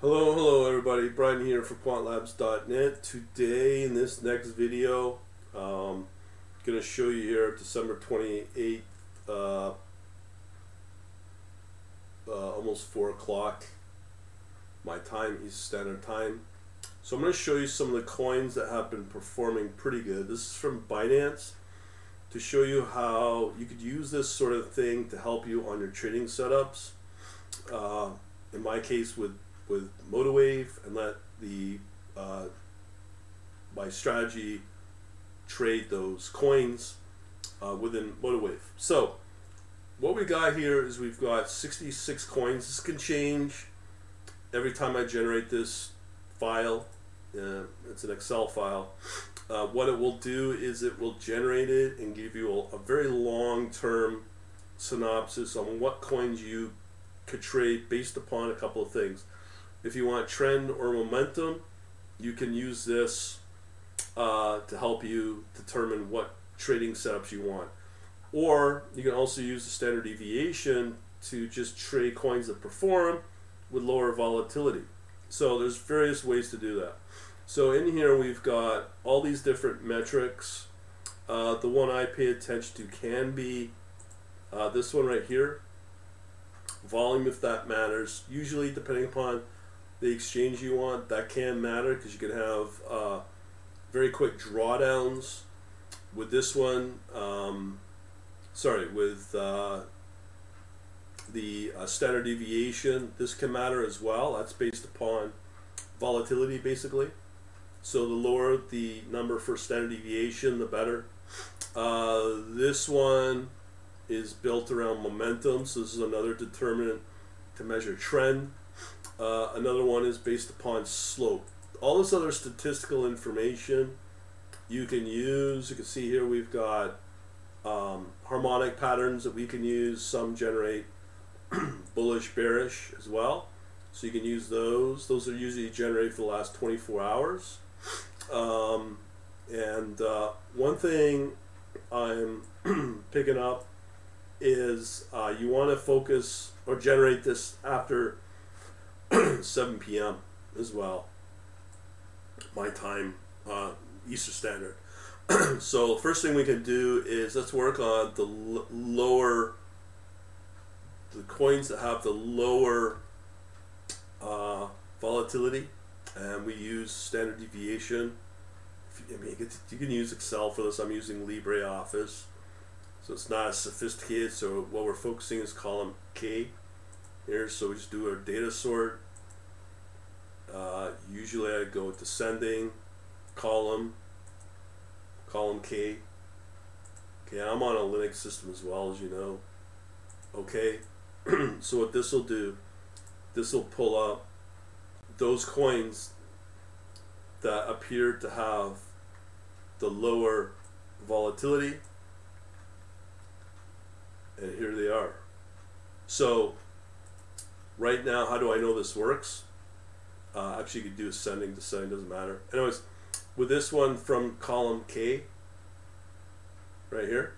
Hello, hello everybody. Brian here for quantlabs.net. Today in this next video, um, going to show you here December 28th, uh, uh, almost 4 o'clock my time, East Standard Time. So I'm going to show you some of the coins that have been performing pretty good. This is from Binance to show you how you could use this sort of thing to help you on your trading setups. Uh, in my case with with MotiveWave and let the uh, my strategy trade those coins uh, within MotiveWave. So what we got here is we've got 66 coins. This can change every time I generate this file. Uh, it's an Excel file. Uh, what it will do is it will generate it and give you a, a very long-term synopsis on what coins you could trade based upon a couple of things. If you want trend or momentum, you can use this uh, to help you determine what trading setups you want. Or you can also use the standard deviation to just trade coins that perform with lower volatility. So there's various ways to do that. So in here we've got all these different metrics. Uh, the one I pay attention to can be uh, this one right here. Volume if that matters. Usually depending upon the exchange you want, that can matter because you can have uh, very quick drawdowns. With this one, um, sorry, with uh, the uh, standard deviation, this can matter as well. That's based upon volatility, basically. So the lower the number for standard deviation, the better. Uh, this one is built around momentum, so this is another determinant to measure trend. Uh, another one is based upon slope. All this other statistical information you can use. You can see here we've got um, harmonic patterns that we can use. Some generate bullish, bearish as well. So you can use those. Those are usually generated for the last 24 hours. Um, and uh, one thing I'm picking up is uh, you want to focus or generate this after 7 p.m. as well. My time, uh, Eastern Standard. so first thing we can do is let's work on the l- lower, the coins that have the lower uh, volatility, and we use standard deviation. I mean, you can use Excel for this. I'm using LibreOffice, so it's not as sophisticated. So what we're focusing is column K here. So we just do our data sort. Uh, usually I go descending, column, column K. Okay, I'm on a Linux system as well as you know. Okay, so what this will do, this will pull up those coins that appear to have the lower volatility. And here they are. So right now, how do I know this works? Uh, actually, you could do ascending, descending, doesn't matter. Anyways, with this one from column K, right here,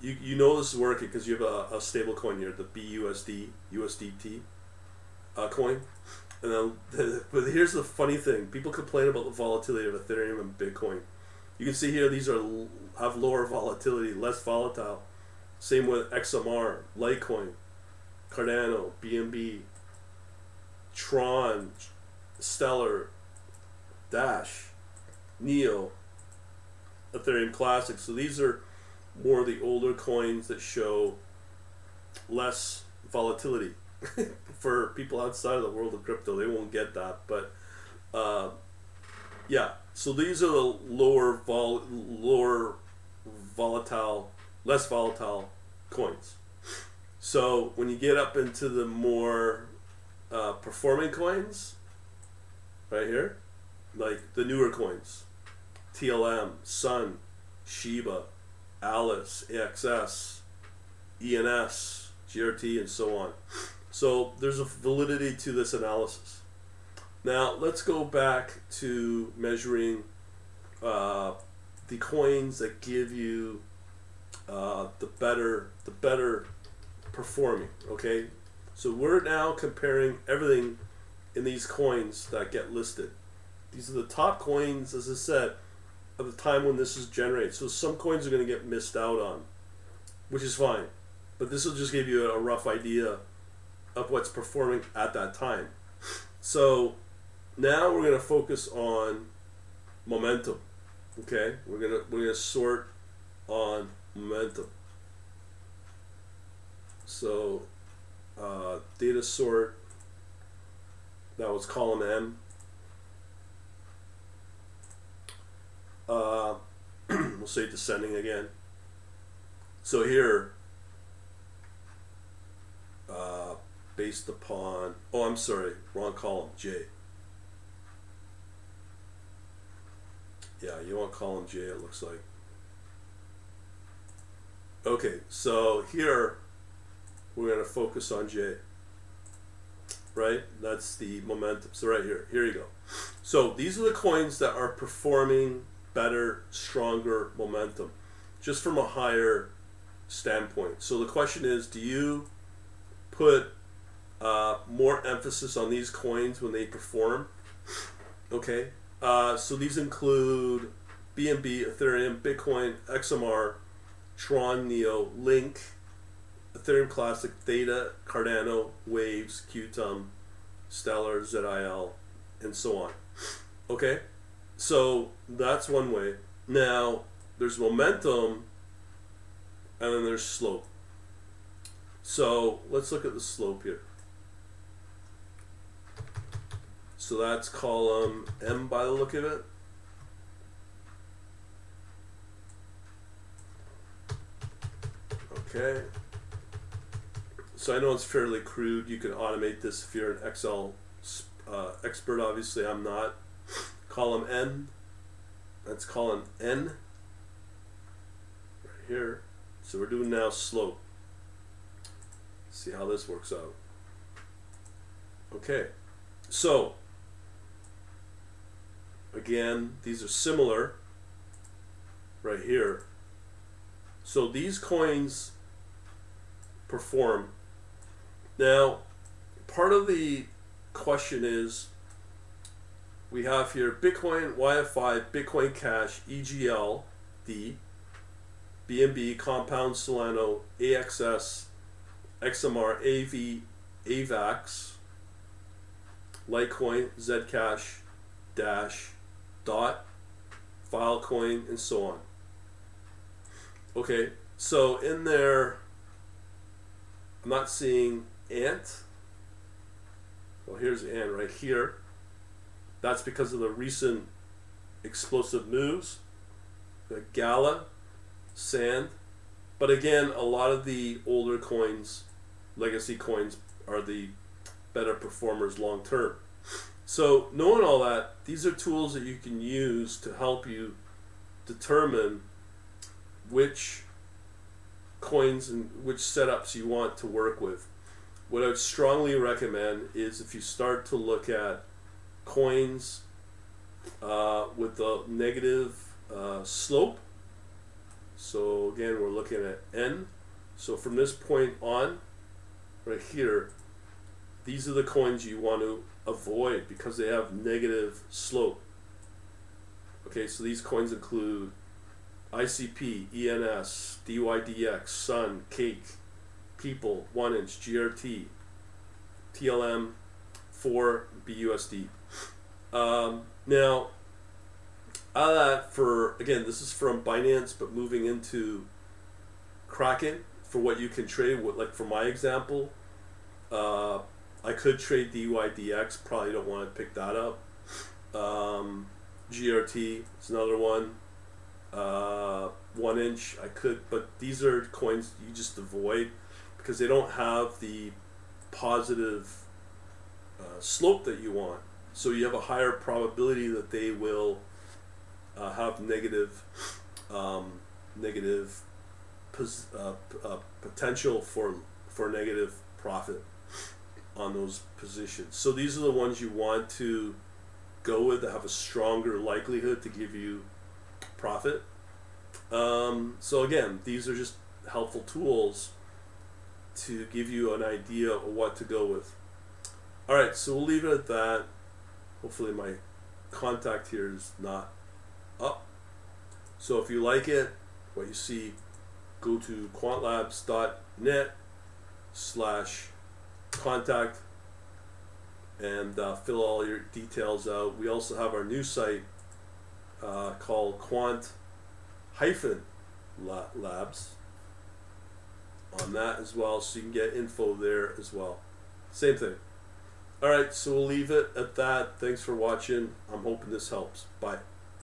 you, you know this is working because you have a, a stable coin here, the BUSD, USDT uh, coin. And then, the, but here's the funny thing: people complain about the volatility of Ethereum and Bitcoin. You can see here these are have lower volatility, less volatile. Same with XMR, Litecoin, Cardano, BNB, Tron, Stellar, Dash, Neo, Ethereum Classic. So these are more the older coins that show less volatility. For people outside of the world of crypto, they won't get that. But uh, yeah, so these are the lower vol lower volatile, less volatile coins. So when you get up into the more uh, performing coins, right here, like the newer coins, TLM, Sun, Shiba, Alice, AXS, ENS, GRT, and so on. So there's a validity to this analysis. Now let's go back to measuring uh, the coins that give you uh, the better the better performing. Okay, so we're now comparing everything in these coins that get listed. These are the top coins, as I said, at the time when this is generated. So some coins are going to get missed out on, which is fine. But this will just give you a rough idea of what's performing at that time. So now we're going to focus on momentum. Okay, we're gonna we're gonna sort on momentum. So uh, data sort that was column M. Uh, we'll say descending again. So here, uh, based upon, oh, I'm sorry, wrong column, J. Yeah, you want column J, it looks like. Okay, so here we're going to focus on J. Right? That's the momentum. So right here, here you go. So these are the coins that are performing better, stronger momentum, just from a higher standpoint. So the question is, do you put uh, more emphasis on these coins when they perform? Okay, uh, so these include BNB, Ethereum, Bitcoin, XMR, Tron, Neo, Link, Ethereum Classic, Theta, Cardano, Waves, Qtum, Stellar, ZIL, and so on. Okay, so that's one way. Now there's momentum, and then there's slope. So let's look at the slope here. So that's column M by the look of it. Okay. So I know it's fairly crude. You can automate this if you're an Excel uh, expert. Obviously, I'm not. Column N. That's column N. Right here. So we're doing now slope. See how this works out. Okay. So Again, these are similar right here. So these coins perform. Now, part of the question is we have here Bitcoin, YFI, Bitcoin Cash, EGL, D, BNB, Compound, Solana, AXS, XMR, AV, AVAX, Litecoin, Zcash, Dash, dot, Filecoin, and so on. Okay, so in there, I'm not seeing ant. Well, here's ant right here. That's because of the recent explosive moves. The Gala, Sand. But again, a lot of the older coins, legacy coins, are the better performers long term. So, knowing all that, these are tools that you can use to help you determine which coins and which setups you want to work with. What I would strongly recommend is if you start to look at coins uh, with a negative uh, slope. So, again, we're looking at N. So, from this point on, right here, these are the coins you want to avoid because they have negative slope. Okay, so these coins include ICP, ENS, DYDX, Sun, Cake, People, 1 inch, GRT, TLM, 4 BUSD. Um, now, that, for again, this is from Binance, but moving into Kraken for what you can trade. With, like for my example, uh, I could trade DYDX. Probably don't want to pick that up. Um, GRT is another one. Uh, one inch I could, but these are coins you just avoid because they don't have the positive uh, slope that you want. So you have a higher probability that they will uh, have negative, um, negative pos- uh, uh, potential for for negative profit on those positions. So these are the ones you want to go with that have a stronger likelihood to give you profit. Um, so again, these are just helpful tools to give you an idea of what to go with. All right, so we'll leave it at that. Hopefully, my contact here is not up. So if you like it, what you see, go to quantlabs.net slash contact and uh, fill all your details out. We also have our new site uh, called Quant hyphen labs on that as well, so you can get info there as well. Same thing. All right, so we'll leave it at that. Thanks for watching. I'm hoping this helps. Bye.